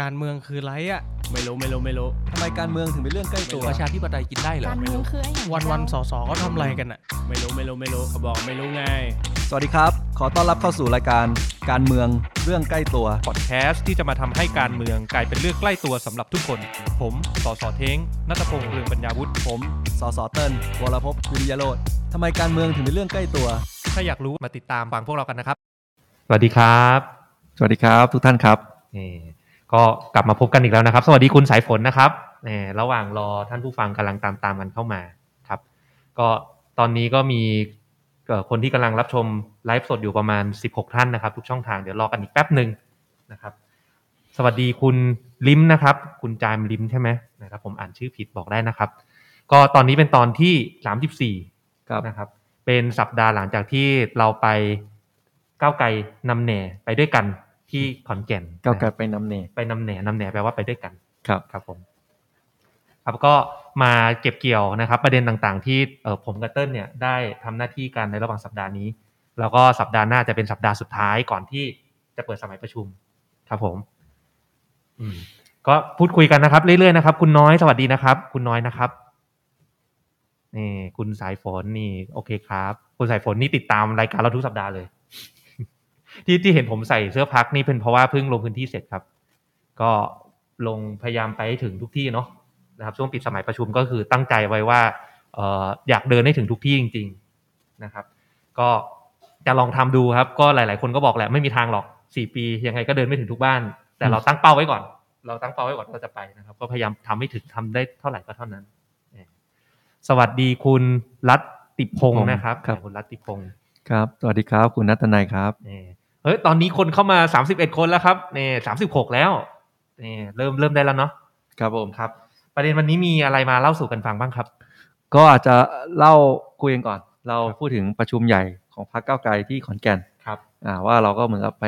การเมืองคือไรอะไม่รู้ไม่รู้ไม่รู้ ทำไมการเมืองถึงเป็นเรื่องใกล้ตัว ประชาธิปไตยกินได้เหรอการเมืองคือไอ้อย่างวันวันๆสอสอเขาทำอะไรกันอะไม่รู้ไม่รู้ไม่รู้เขาบอกไม่รู้ไง สวัสดีครับ ขอต้อนรับเข้าสู่รายการการเมืองเรื่องใกล้ตัว พอดแคสต์ที่จะมาทำให้การเมืองกลายเป็นเรื่องใกล้ตัวสำหรับทุกคน ผมสอสอเท้งนัตพงษ์เรืองปัญญาวุฒิผม สสเติ้ลวรพพวิริยโรธทำไมการเมืองถึงเป็นเรื่องใกล้ตัว ถ้าอยากรู้มาติดตามฟังพวกเรากันนะครับ สวัสดีครับ สวัสดีครับ ทุกท่านครับ นี่ ก็กลับมาพบกันอีกแล้วนะครับ สวัสดีคุณสายฝนนะครับนี่ระหว่างรอท่านผู้ฟังกำลังตามตามๆกันเข้ามาครับ ก็ตอนนี้ก็มีเอ่อคนที่กำลังรับชมไลฟ์สดอยู่ประมาณ 16 ท่านนะครับ ทุกช่องทางเดี๋ยวรอกันอีกแป๊บหนึ่งนะครับ สวัสดีคุณลิมนะครับ คุณจามลิมใช่ไหมนะครับ ผมอ่านชื่อผิดบอกได้นะครับ ก็ตอนนี้เป็นตอนที่ 34ครับนะครับ เป็นสัปดาห์หลังจากที่เราไปก้าวไกลนำแหน่ไปด้วยกัน ที่ขอนแก่นก้าวไกลนะครับไปนำเนไปนำแหน่นำแหน่แปลว่าไปด้วยกันครับครับผมครับก็มาเก็บเกี่ยวนะครับ ประเด็นต่างๆ ที่เอ่อผมกับเติ้ลเนี่ยได้ทำหน้าที่กันในระหว่างสัปดาห์นี้ แล้วก็สัปดาห์หน้าจะเป็นสัปดาห์สุดท้ายก่อนที่จะเปิดสมัยประชุม ครับผมอืมก็พูดคุยกันนะครับ เรื่อยๆนะครับ คุณน้อยสวัสดีนะครับ คุณน้อยนะครับนี่คุณสายฝนนี่ โอเคครับ คุณสายฝนนี่ติดตามรายการเราทุกสัปดาห์เลย ที่ที่เห็นผมใส่เสื้อพักนี่เป็นเพราะว่าเพิ่งลงพื้นที่เสร็จครับ ก็ลงพยายามไปให้ถึงทุกที่เนาะนะครับช่วงปิดสมัยประชุมก็คือตั้งใจไว้ว่าเอ่ออยากเดินให้ถึงทุกที่จริง ๆนะครับ ก็จะลองทำดูครับ ก็หลาย ๆ คนก็บอกแหละไม่มีทางหรอกสี่ปียังไงก็เดินไม่ถึงทุกบ้าน แต่เราตั้งเป้าไว้ก่อน เราตั้งเป้าไว้ก่อนว่าจะไปนะครับ ก็พยายามทำให้ถึงทำได้เท่าไหร่ก็เท่านั้นเออสวัสดีคุณรัตติพงศ์นะครับครับ คุณรัตติพงศ์ครับ สวัสดีครับ คุณนัทนายครับนี่ เฮ้ยตอนนี้คนเข้ามาสามสิบเอ็ดคนแล้วครับนี่สามสิบหกแล้วนี่เริ่มเริ่มได้แล้วเนาะครับผมครับ ประเด็นวันนี้มีอะไรมาเล่าสู่กันฟังบ้างครับ ก็อาจจะเล่าคุยกันก่อน เราครับพูดถึงประชุมใหญ่ของพรรคก้าวไกลที่ขอนแก่นครับอ่าว่าเราก็เหมือนกับไป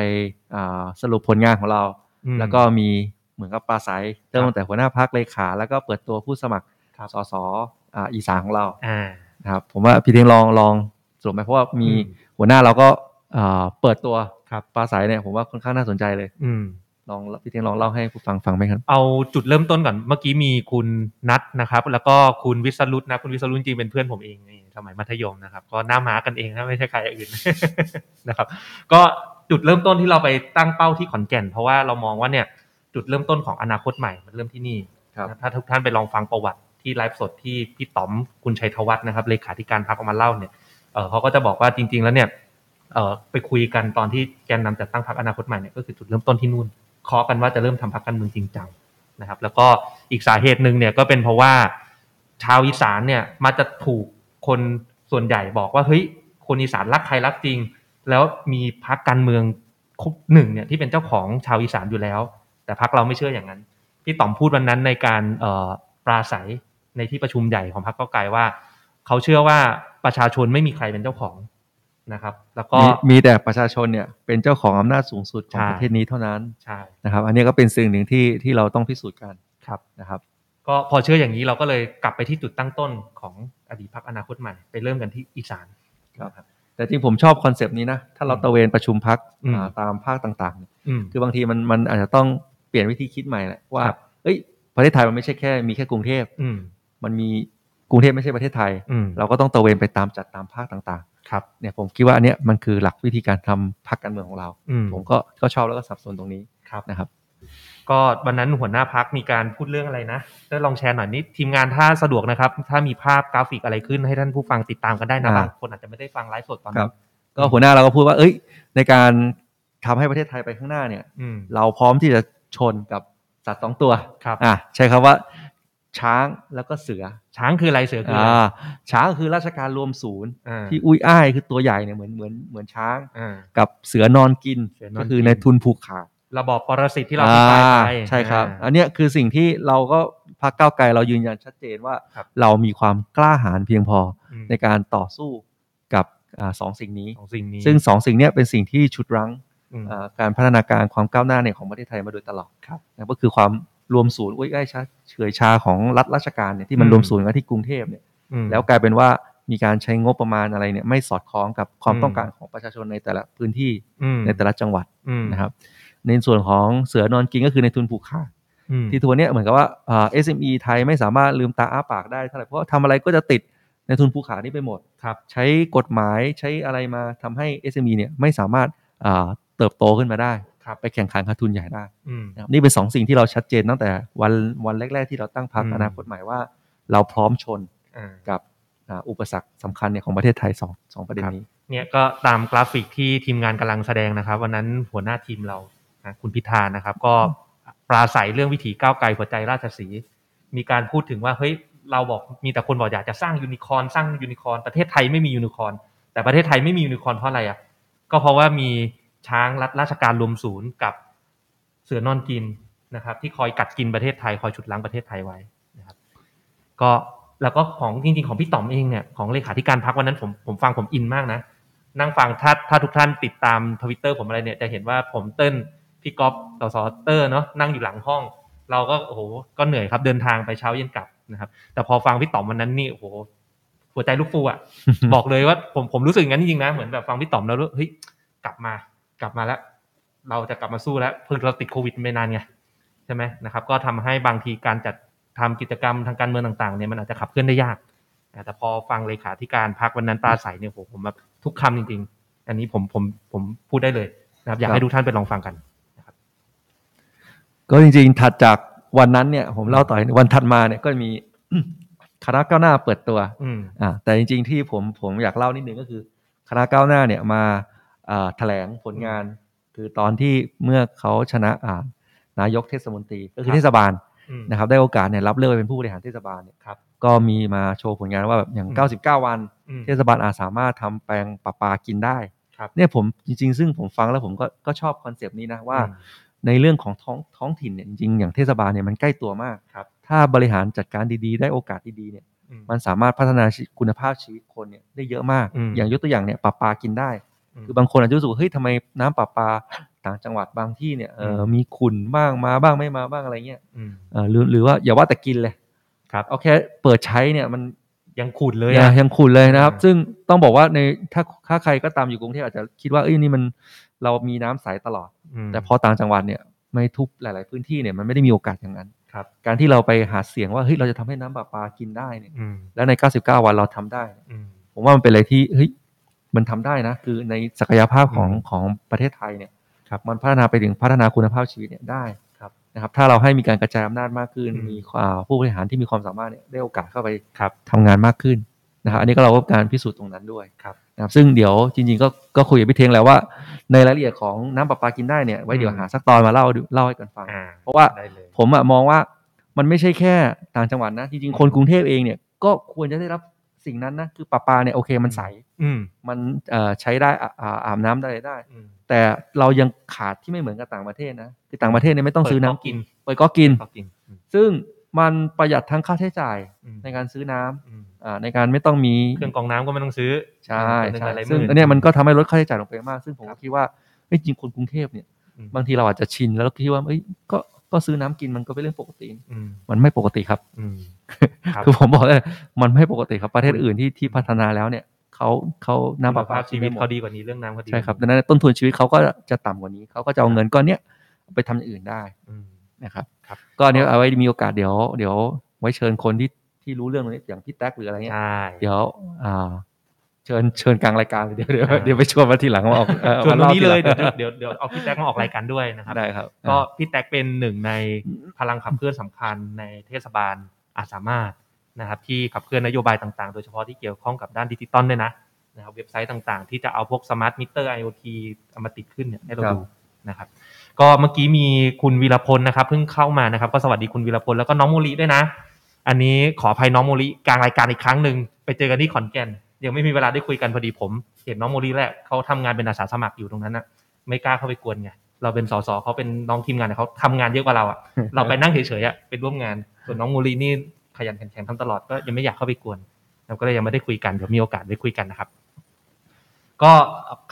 อ่าสรุปผลงานของเราอืมแล้วก็มีเหมือนกับปราศัยเริ่มครับตั้งแต่หัวหน้าพักเลขา แล้วก็เปิดตัวผู้สมัครครับสสอ่าอีสานของเราอ่านะครับผมว่าพี่เทงลองลองสรุปไหมเพราะว่ามีอืมหัวหน้าเราก็อ่าเปิดตัว ครับปราศัยเนี่ยผมว่าค่อนข้างน่าสนใจเลย อืมลองพี่เทงลองเล่าให้ผู้ฟังฟังไหมครับ เอาจุดเริ่มต้นก่อน เมื่อกี้มีคุณนัทนะครับ แล้วก็คุณวิสรุตนะ คุณวิสรุตจริงๆเป็นเพื่อนผมเองนี่สมัยมัธยมนะครับ ก็หน้าม้ากันเองนะไม่ใช่ใครอื่นนะครับ ก็จุดเริ่มต้นที่เราไปตั้งเป้าที่ขอนแก่น เพราะว่าเรามองว่าเนี่ยจุดเริ่มต้นของอนาคตใหม่มันเริ่มที่นี่ครับนะถ้าทุกท่านไปลองฟังประวัติที่ไลฟ์สดที่พี่ต๋อมคุณชัยธวัฒน์นะครับเลขาธิการพรรคออกมาเล่าเนี่ยเออเขาก็จะบอกว่าจริง ๆ แล้วเนี่ย เออไปคุยกันตอนที่แกนนำจัดตั้งพรรคอนาคตใหม่เนี่ยก็คือจุดเริ่มต้นที่นู่นเคาะกันว่าจะเริ่มทำพรรคการเมืองจริงจังนะครับ แล้วก็อีกสาเหตุหนึ่งเนี่ยก็เป็นเพราะว่าชาวอีสานเนี่ยมาจะถูกคนส่วนใหญ่บอกว่าเฮ้ยคนอีสานรักใครรักจริง แล้วมีพรรคการเมืองหนึ่งเนี่ยที่เป็นเจ้าของชาวอีสานอยู่แล้ว แต่พรรคเราไม่เชื่ออย่างนั้นพี่ต๋อมพูดวันนั้นในการปราศัยในที่ประชุมใหญ่ของพรรคก้าไกลว่า เขาเชื่อว่าประชาชนไม่มีใครเป็นเจ้าของ นะครับ แล้วก็มีมีแต่ประชาชนเนี่ยเป็นเจ้าของอำนาจสูงสุดของใช่ประเทศนี้เท่านั้นใช่นะครับ อันนี้ก็เป็นสิ่งหนึ่งที่ที่เราต้องพิสูจน์กันครับนะครับ ก็พอเชื่ออย่างนี้เราก็เลยกลับไปที่จุดตั้งต้นของอดีตพรรคอนาคตใหม่ไปเริ่มกันที่อีสานครับนะแต่จริงผมชอบคอนเซปต์นี้นะ ถ้าเราอืมตระเวนประชุมพักอืมตามภาคต่างๆเนี่ยอืมคือบางทีมันมันอาจจะต้องเปลี่ยนวิธีคิดใหม่แหละว่าครับเอ้ยประเทศไทยมันไม่ใช่แค่มีแค่กรุงเทพอืมมันมีกรุงเทพไม่ใช่ประเทศไทยอืมเราก็ต้องตระเวนไปตามจัดตามภาคต่าง ครับๆเนี่ยผมคิดว่าอันเนี้ยมันคือหลักวิธีการทำพักการเมืองของเราอืมผมก็ก็ชอบแล้วก็สนับสนุนตรงนี้ครับนะครับ ก็วันนั้นหัวหน้าพักมีการพูดเรื่องอะไรนะได้ลองแชร์หน่อยนิดทีมงานถ้าสะดวกนะครับ ถ้ามีภาพกราฟิกอะไรขึ้นให้ท่านผู้ฟังติดตามกันได้นะอ่าบางคนอาจจะไม่ได้ฟังไลฟ์สดตอนครันี้บก็หัวหน้าเราก็พูดว่า เอ้ย ในการทำให้ประเทศไทยไปข้างหน้าเนี่ยอืมเราพร้อมที่จะชนกับสัตว์สองตัวครับอะใช้คำว่า ช้างแล้วก็เสือ ช้างคืออะไรเสือคืออะไรอ่าช้างก็คือราชการรวมศูนย์อ่าที่อุ้ยอ้ายคือตัวใหญ่เนี่ยเหมือนเหมือนเหมือนช้างอ่ากับเสือนอนกินเสือนอนกินก็คือในทุนผูกขาดระบอบปรสิตที่เราพิพายไปอ่าใช่ครับอ่าอันเนี้ยคือสิ่งที่เราก็พรรคก้าวไกลเรายืนยันชัดเจนว่าครับเรามีความกล้าหาญเพียงพอออืมในการต่อสู้กับอ่าสองสิ่งนี้ของสิ่งนี้ ซึ่งสองสิ่งเนี้ยเป็นสิ่งที่ชุดรั้งอืมอ่าการพัฒนาการความก้าวหน้าเนี่ยของประเทศไทยมาโดยตลอดครับนะก็คือความ รวมศูนย์อุ้ยอ้ายชาเฉื่อยชาของรัฐราชการเนี่ยที่มันอืมรวมศูนย์กันที่กรุงเทพเนี่ยอืมแล้วกลายเป็นว่ามีการใช้งบประมาณอะไรเนี่ยไม่สอดคล้องกับความอืมต้องการของประชาชนในแต่ละพื้นที่อืมในแต่ละจังหวัดอืมนะครับ ในส่วนของเสือนอนกินก็คือในทุนผูกขาดอืมที่ทัวร์เนี้ยเหมือนกับว่าอ่า SME ไทยไม่สามารถลืมตาอ้าปากได้เท่าไหร่เพราะว่าทำอะไรก็จะติดในทุนผูกขาดนี้ไปหมดครับใช้กฎหมายใช้อะไรมาทำให้ SME เนี่ยไม่สามารถอ่าเติบโตขึ้นมาได้ครับ ไปแข่งขันกับทุนใหญ่ได้อืมนะครับนี่เป็นสองสิ่งที่เราชัดเจนตั้งแต่วันวันแรก ๆ ที่เราตั้งพรรคอืมอนาคตใหม่ว่า เราพร้อมชนอ่ากับอ่าอุปสรรคสำคัญเนี่ยของประเทศไทยสองสองประเด็นนี้เนี่ยก็ตามกราฟิกที่ทีมงานกำลังแสดงนะครับ วันนั้นหัวหน้าทีมเรานะคุณพิธานะครับ ก็ปราศัยเรื่องวิถีก้าวไกลหัวใจราชสีห์มีการพูดถึงว่าเฮ้ยเราบอกมีแต่คนบอกอยากจะสร้างยูนิคอร์นสร้างยูนิคอร์นประเทศไทยไม่มียูนิคอร์นแต่ประเทศไทยไม่มียูนิคอร์นเพราะอะไรอะก็เพราะว่ามี ช้างรัฐราชการรวมศูนย์กับเสือนอนกินนะครับ ที่คอยกัดกินประเทศไทยคอยฉุดรั้งประเทศไทยไว้นะครับ ก็แล้วก็ของจริงๆของพี่ต๋อมเองเนี่ยของเลขาธิการพรรควันนั้นผมผมฟังผมอินมากนะ นั่งฟังถ้าถ้าทุกท่านติดตามทวิตเตอร์ผมอะไรเนี่ยจะเห็นว่าผมเติ้ลพี่ก๊อฟสสเตอร์เนาะนั่งอยู่หลังห้อง เราก็โอ้โหก็เหนื่อยครับเดินทางไปเช้าเย็นกลับนะครับ แต่พอฟังพี่ต๋อมวันนั้นนี่โอ้โหหัวใจลูกฟูอะ บอกเลยว่าผมผมรู้สึกอย่างนั้นจริงๆนะเหมือนแบบฟังพี่ต๋อมแล้วเฮ้ยกลับมา กลับมาแล้ว เราจะกลับมาสู้แล้วเพิ่งเราติดโควิดไม่นานไงใช่ไหมนะครับ ก็ทำให้บางทีการจัดทำกิจกรรมทางการเมืองต่างๆเนี่ยมันอาจจะขับเคลื่อนได้ยากแต่พอฟังเลขาธิการพักวันนั้นปราศัยเนี่ยโหผมแบบทุกคำจริง ๆ อันนี้ผมผมผมพูดได้เลยนะครับ อยากครับให้ทุกท่านไปลองฟังกันก็จริงๆถัดจากวันนั้นเนี่ย ผมเล่าต่อวันถัดมาเนี่ยก็มีคณะก้าวหน้าเปิดตัวอืมอ่าแต่จริง ๆ ที่ผมผมอยากเล่านิดนึงก็คือ คณะก้าวหน้าเนี่ยมาอ่า แถลงผลงาน คือตอนที่เมื่อเขาชนะอ่านายกเทศมนตรีก็คือครับเทศบาลอืมนะครับได้โอกาสเนี่ยรับเลือกไปเป็นผู้บริหารเทศบาลเนี่ยครับก็มีมาโชว์ผลงานว่าแบบอย่างอืม99 วันอืมเทศบาลอาจสามารถทำแปลงประปากินได้ครับเนี่ยผมจริง ๆ ซึ่งผมฟังแล้วผมก็ก็ชอบคอนเซปต์นี้นะว่าอืมในเรื่องของท้องท้องถิ่นเนี่ยจริงๆอย่างเทศบาลเนี่ยมันใกล้ตัวมากครับถ้าบริหารจัดการดีๆ ได้โอกาสดีๆเนี่ยอืมมันสามารถพัฒนาชีวิตคุณภาพชีวิตคนเนี่ยได้เยอะมากอืมอย่างยกตัวอย่างเนี่ยปลาปลากินได้อืม คือบางคนอาจจะรู้สึกว่าเฮ้ยทำไมน้ำปลาปลาต่างจังหวัดบางที่เนี่ยเอออืมมีขุ่นบ้างมาบ้างไม่มาบ้างอะไรเงี้ยอืมเออหรือหรือว่าอย่าว่าแต่กินเลยครับเอาแค่เปิดใช้เนี่ยมันยังขุดเลยยังอะยังขุ่นเลยนะครับอ่าซึ่งต้องบอกว่าในถ้าถ้าใครก็ตามอยู่กรุงเทพอาจจะคิดว่าเอ้ยนี่มันเรามีน้ำใสตลอดมแต่พอต่างจังหวัดเนี่ยไม่ทุกหลาย ๆ พื้นที่เนี่ยมันไม่ได้มีโอกาสอย่างนั้นครับ การที่เราไปหาเสียงว่าเฮ้ยเราจะทำให้น้ำประปากินได้เนี่ยอืมแล้วใน 99 วันเราทำได้อืมผมว่ามันเป็นอะไรที่เฮ้ย มันทำได้นะ คือในศักยภาพของอืมของประเทศไทยเนี่ยครับมันพัฒนาไปถึงพัฒนาคุณภาพชีวิตเนี่ยได้ครับนะครับ ถ้าเราให้มีการกระจายอำนาจมากขึ้นอืมมีอ่าผู้บริหารที่มีความสามารถเนี่ยได้โอกาสเข้าไปครับทำงานมากขึ้นนะครับอันนี้ก็เราก็การพิสูจน์ตรงนั้นด้วยครับนะครับ ซึ่งเดี๋ยวจริงๆก็ก็คุยกับพี่เทงแล้วว่า ในรายละเอียดของน้ำประปากินได้เนี่ยไว้เดี๋ยวอืมหาสักตอนมาเล่าดูเล่าให้กันฟังอ่าเพราะว่าได้เลยผมอะมองว่ามันไม่ใช่แค่ต่างจังหวัดนะจริงๆคนกรุงเทพเองเนี่ยก็ควรจะได้รับ สิ่งนั้นนะคือประปาเนี่ยโอเคมันใสอืมมันเอ่อใช้ได้อ่าอ่าอาบน้ำได้อะไรได้อืมแต่เรายังขาดที่ไม่เหมือนกับต่างประเทศนะคือต่างประเทศเนี่ยไม่ต้องซื้อน้ำเปิดก๊อกกินเปิดก็กินก็กินอืมซึ่งมันประหยัดทั้งค่าใช้จ่ายอืมในการซื้อน้ำอืมอ่าในการไม่ต้องมีเครื่องกรองน้ำก็ไม่ต้องซื้อใช่เป็นหนึ่งใช่หลายๆหซึ่งมื่อันเนี้ยมันก็ทำให้ลดค่าใช้จ่ายลงไปมาก ซึ่งผมครัก็บคิดว่าเฮ้ยจริงคนกรุงเทพเนี่ยอืมบางทีเราอาจจะชินแล้วเราคิดว่าเอ้ยก็ ก็ซื้อน้ำกินมันก็เป็นเรื่องปกติอืมมันไม่ปกติครับอืมครับคือผมบอกเลยมันไม่ปกติครับประเทศอื่นที่ที่พัฒนาแล้วเนี่ยเขาเขาน้ำประคุณภาปาพชีวิตหมเขาดีกว่านี้เรื่องน้ำเขาดีใช่ครับดังนั้นต้นทุนชีวิตเขาก็จะต่ำกว่านี้เขาก็จะเอาเงินก้อนเนี้ยไปทำอย่างอื่นได้อืมนะครับครับก็อันเนี้ยเอาไว้มีโอกาสเดี๋ยว เดี๋ยวไว้เชิญคนที่ที่รู้เรื่องตรงนี้อย่างพี่แท็กหรืออะไรเงี้ยใช่เดี๋ยวอ่า เชิญเชิญกลางรายการเลยเดี๋ยวเดี๋ยวอ่าเดี๋ยวไปชวนมาทีหลังมาออกเอ่อชวนมาตรงล่านี้เลยทีหเดี๋ยวงเดี๋ยวเดี๋ยวเอาพี่แท็กมาออกรายการด้วยนะครับได้ครับ ก็พี่แท็กเป็นหนึ่งในพลังขับเคลื่อนสำคัญในเทศบาลอาจสามารถนะครับที่ขับเคลื่อนนโยบายต่างๆ โดยเฉพาะที่เกี่ยวข้องกับด้านดิจิตอลด้วยนะนะครับเว็บไซต์ต่างๆ ที่จะเอาพวก smart meter IoT เอามาติดขึ้นเนี่ยให้เราครับดูนะครับก็เมื่อกี้มีคุณวีรพลนะครับเพิ่งเข้ามานะครับ ก็สวัสดีคุณวีรพลแล้วก็น้องโมลิด้วยนะ อันนี้ขออภัยน้องโมลิกลางรายการอีกครั้งหนึ่งไปเจอกันที่ขอนแก่น ยังไม่มีเวลาได้คุยกันพอดีผม เห็นน้องโมลิแหละเขาทำงานเป็นอาสาสมัครอยู่ตรงนั้นนะไม่กล้าเข้าไปกวนไงเราเป็นสสเขาเป็นน้องทีมงานเนี่ยเขาทำงานเยอะกว่าเราอะเราไปนั่งเฉยๆอะเป็นร่วมงานส่วนน้องโมลีนี่ขยันขันแข็งทำตลอดก็ยังไม่อยากเข้าไปกวนเราก็เลยยังไม่ได้คุยกันเดี๋ยวมีโอกาสได้คุยกันนะครับ ก็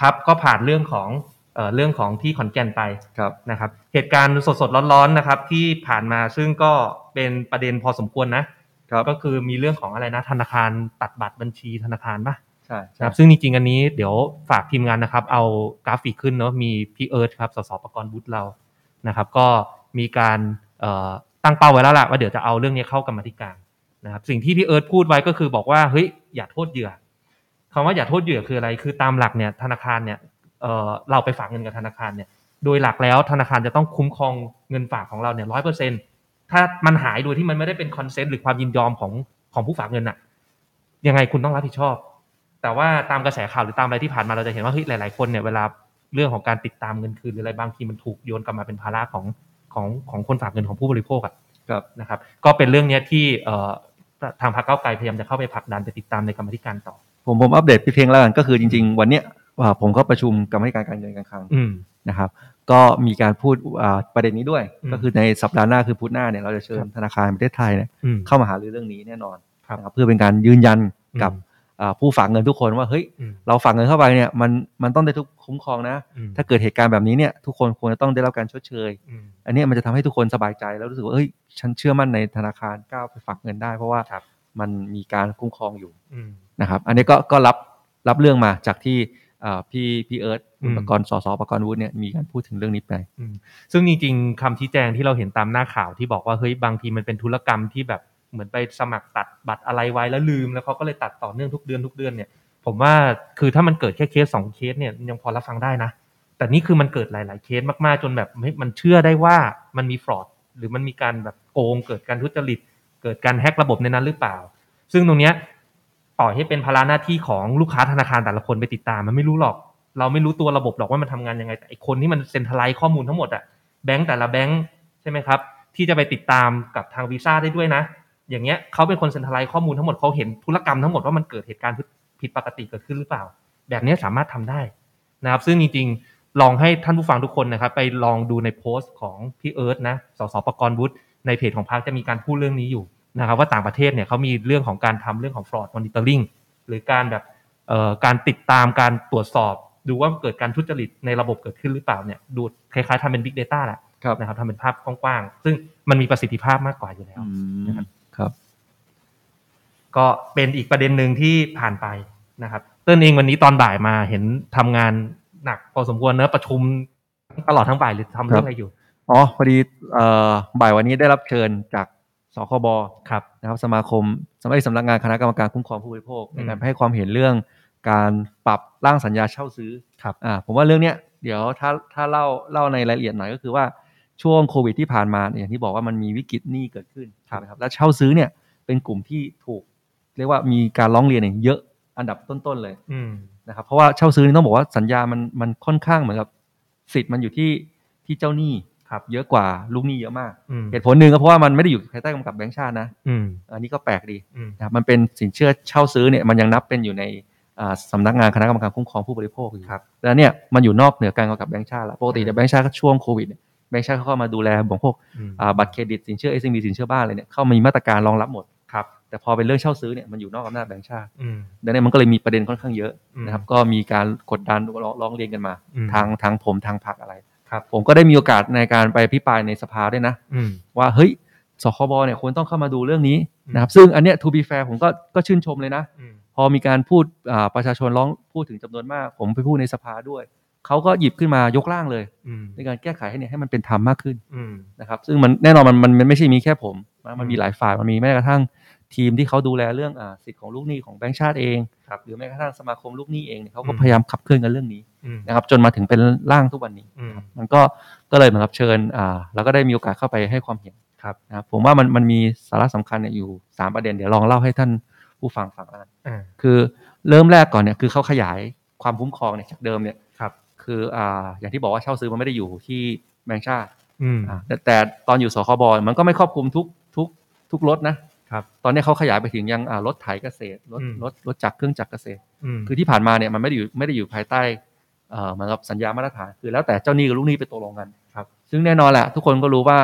ครับก็ผ่านเรื่องของเอ่อเรื่องของที่ขอนแก่นไปครับนะครับ เหตุการณ์สดๆร้อนๆนะครับ ที่ผ่านมาซึ่งก็เป็นประเด็นพอสมควรนะครับ ก็คือมีเรื่องของอะไรนะธนาคารตัดบัตรบัญชีธนาคารปะใช่ใช่นะครับซึ่งจริงๆอันนี้เดี๋ยวฝากทีมงานนะครับ เอากราฟิกขึ้นเนาะมีพี่เอิร์ธครับสสประกรณ์บุตรเรานะครับ ก็มีการเอ่อตั้งเป้าไว้แล้วล่ะว่าเดี๋ยวจะเอาเรื่องนี้เข้ากรรมาธิการนะครับ สิ่งที่พี่เอิร์ธพูดไว้ก็คือบอกว่าเฮ้ยอย่าโทษเหยื่อคำว่าอย่าโทษเหยื่อคืออะไร คือตามหลักเนี่ยธนาคารเนี่ยเอ่อเราไปฝากเงินกับธนาคารเนี่ย โดยหลักแล้วธนาคารจะต้องคุ้มครองเงินฝากของเราเนี่ยร้อยเปอร์เซ็น ถ้ามันหายโดยที่มันไม่ได้เป็น consent หรือความยินยอมของของผู้ฝากเงินอะยังไงคุณต้องรับผิดชอบ แต่ว่าตามกระแสข่าวหรือตามอะไรที่ผ่านมาเราจะเห็นว่าเฮ้ยหลาย ๆคนเนี่ยเวลาเรื่องของการติดตามเงินคืนหรืออะไรบางทีมันถูกโยนกลับมาเป็นภาระของของของคนฝากเงินของผู้บริโภคอะครับนะครับ ก็เป็นเรื่องเนี้ยที่เอ่อทางพรรคเก้าวไกลพยายามจะเข้าไปผลักดันไปติดตามในกรรมาธิการต่อ ผมผมอัปเดตพี่เพ่งแล้วกันก็คือจริง ๆ วันเนี้ยอ่าผมก็ประชุมกรรมธิการการเงินการคลังอืมนะครับ ก็มีการพูดอ่าประเด็นนี้ด้วยอืมก็คือในสัปดาห์หน้าคือพุธหน้าเนี่ยเราจะเชิญธนาคารแห่งประเทศไทยเนี่ยอืมเข้ามาหารือเรื่องนี้แน่นอนครับนะครับเพื่อเป็นการยืนยันกับอืมอ่าผู้ฝากเงินทุกคนว่าเฮ้ยอืมเราฝากเงินเข้าไปเนี่ยมันมันต้องได้ทุกคุ้มครองนะอืมถ้าเกิดเหตุการณ์แบบนี้เนี่ยทุกคนควรจะต้องได้รับการชดเชยอืมอันเนี้ยมันจะทำให้ทุกคนสบายใจแล้วรู้สึกว่าเอ้ยฉันเชื่อมั่นในธนาคารก้าวไปฝากเงินได้ เพราะว่าครับมันมีการคุ้มครองอยู่อืมนะครับ อันนี้ก็ก็รับรับเรื่องมาจากที่อ่า พี่พี่เอิร์ธอืมอุปกรณ์สสปกรณ์วุฒิเนี่ยมีการพูดถึงเรื่องนี้ไปอืมซึ่งจริงๆคำชี้แจงที่เราเห็นตามหน้าข่าวที่บอกว่าเฮ้ยบางทีมันเป็นธุรกรรมที่แบบเหมือนไปสมัครตัดบัตรอะไรไว้แล้วลืม แล้วเขาก็เลยตัดต่อเนื่องทุกเดือนทุกเดือนเนี่ย ผมว่าคือถ้ามันเกิดแค่เคสสองเคสเนี่ยยังพอรับฟังได้นะ แต่นี่คือมันเกิดหลาย ๆ เคสมากๆจนแบบเฮ้ยมันเชื่อได้ว่ามันมีฟรอดหรือมันมีการแบบโกงเกิดการทุจริต เกิดการแฮ็กระบบในนั้นหรือเปล่า ซึ่งตรงเนี้ย ปล่อยให้เป็นภาระหน้าที่ของลูกค้าธนาคารแต่ละคนไปติดตาม มันไม่รู้หรอก เราไม่รู้ตัวระบบหรอกว่ามันทำงานยังไงแต่ไอคนที่มันเซ็นทรัลไลซ์ข้อมูลทั้งหมดอะแบงก์แต่ละแบงก์ใช่ไหมครับ ที่จะไปติดตามกับทางวีซ่าได้ด้วยนะ อย่างเงี้ยเขาเป็นคนเซ็นทรัลไลซ์ข้อมูลทั้งหมดเขาเห็นธุรกรรมทั้งหมดว่ามันเกิดเหตุการณ์ผิดปกติเกิดขึ้นหรือเปล่า แบบนี้สามารถทำได้นะครับ ซึ่งจริงๆลองให้ท่านผู้ฟังทุกคนนะครับ ไปลองดูในโพสต์ของพี่เอิร์ธนะสสปกรณ์วุฒิในเพจของพรรคจะมีการพูดเรื่องนี้อยู่ นะครับว่าต่างประเทศเนี่ยเขามีเรื่องของการทำเรื่องของ fraud monitoring หรือการแบบเอ่อการติดตามการตรวจสอบ ดูว่าเกิดการทุจริตในระบบเกิดขึ้นหรือเปล่าเนี่ยดูคล้ายๆทำเป็น big data แหละครับนะครับทำเป็นภาพกว้างๆ ซึ่งมันมีประสิทธิภาพมากกว่าอยู่แล้วนะครับครับ ก็เป็นอีกประเด็นหนึ่งที่ผ่านไปนะครับเติ้ลเองวันนี้ตอนบ่ายมาเห็นทำงานหนักพอสมควรเนอะประชุมตลอดทั้งบ่ายหรือทำเรื่องอะไรอยู่อ๋อพอดีเอ่อบ่ายวันนี้ได้รับเชิญจาก สคบครับนะครับสมาคมสมัยสำนักงานคณะกรรมการคุ้มครองผู้บริโภคอืมในการให้ความเห็นเรื่องการปรับร่างสัญญาเช่าซื้อครับอ่าผมว่าเรื่องเนี้ยเดี๋ยวถ้าถ้าเล่าเล่าในรายละเอียดหน่อยก็คือว่าช่วงโควิดที่ผ่านมาเนี่ยอย่างที่บอกว่ามันมีวิกฤตหนี้เกิดขึ้นครับใช่ไหมครับแล้วเช่าซื้อเนี่ยเป็นกลุ่มที่ถูก เรียกว่ามีการร้องเรียนเนี่ยเยอะอันดับต้นๆเลยอืมนะครับเพราะว่าเช่าซื้อนี่ต้องบอกว่าสัญญามันมันค่อนข้างเหมือนกับสิทธิ์มันอยู่ที่ที่เจ้าหนี้ ครับเยอะกว่าลูกหนี้เยอะมากอืมเหตุผลหนึ่งก็เพราะว่ามันไม่ได้อยู่ภายใต้กำกับแบงก์ชาตินะอืมอันนี้ก็แปลกดีอืมนะครับมันเป็นสินเชื่อเช่าซื้อเนี่ยมันยังนับเป็นอยู่ในอ่าสำนักงานคณะกรรมการคุ้มครองผู้บริโภคอยู่ครับแล้วเนี่ยมันอยู่นอกเหนือการกำกับแบงก์ชาติละปกติแต่ยแบงก์ชาติก็ช่วงโควิดเนี่ยแบงก์ชาติเขาก็มาดูแลของพวกอืมอ่าบัตรเครดิตสินเชื่อ SME สินเชื่อบ้านอะไรเนี่ยเข้ามีมาตรการรองรับหมดครับแต่พอเป็นเรื่องเช่าซื้อเนี่ยมันอยู่นอกอำนาจแบงก์ชาติอืมดังนั้นมันก็เลยมีประเด็นค่อนข้างเยอะอืมนะครับก็มีการกดดันร้องร้องเรียนกันมาอืมทางทางผมทางพรรคอะไร ครับผมก็ได้มีโอกาสในการไปพิปรายในสภาด้วยนะอืมว่าเฮ้ยสคบเนี่ยควรต้องเข้ามาดูเรื่องนี้อืมนะครับ ซึ่งอันเนี้ย to be fair ผมก็ก็ชื่นชมเลยนะอืมพอมีการพูดอ่าประชาชนร้องพูดถึงจำนวนมาก ผมไปพูดในสภาด้วยเขาก็หยิบขึ้นมายกร่างเลยอืมในการแก้ไขให้เนี่ยให้มันเป็นธรรมมากขึ้นอืมนะครับ ซึ่งมันแน่นอนมันมันมันไม่ใช่มีแค่ผมนะมันมีอืมหลายฝ่ายมันมีแม้กระทั่งทีมที่เขาดูแลเรื่องอ่าสิทธิ์ของลูกหนี้ของแบงก์ชาติเองครับหรือแม้กระทั่งสมาคมลูกหนี้เองเนี่ยเขาก็อืมพยายามขับเคลื่อนกันเรื่องนี้อืม นะครับจนมาถึงเป็นร่างทุกวันนี้อืมมันก็ก็เลยเหมือนกับเชิญอ่าแล้วก็ได้มีโอกาสเข้าไปให้ความเห็นครับนะครับผมว่ามันมันมีสาระสำคัญเนี่ยอยู่สามประเด็นเดี๋ยวลองเล่าให้ท่านผู้ฟังฟังแล้วกันอ่าคือเริ่มแรกก่อนเนี่ยคือเขาขยายความคุ้มครองเนี่ยจากเดิมเนี่ยครับ คืออ่าอย่างที่บอกว่าเช่าซื้อมันไม่ได้อยู่ที่แบงก์ชาติอืมอ่าแต่แต่ตอนอยู่สคบมันก็ไม่ครอบคลุมทุกทุกทุกรถนะครับตอนนี้เขาขยายไปถึงยังอ่ารถไถเกษตรรถอืมรถรถจักรเครื่องจักรเกษตรอืมคือที่ผ่านมาเนี่ยมันไม่ได้อยู่ไม่ได้อยู่ภายใต้ เอ่อเหมือนกับสัญญามาตรฐานคือแล้วแต่เจ้าหนี้กับลูกหนี้ไปตกลงกันครับ ซึ่งแน่นอนแหละทุกคนก็รู้ว่า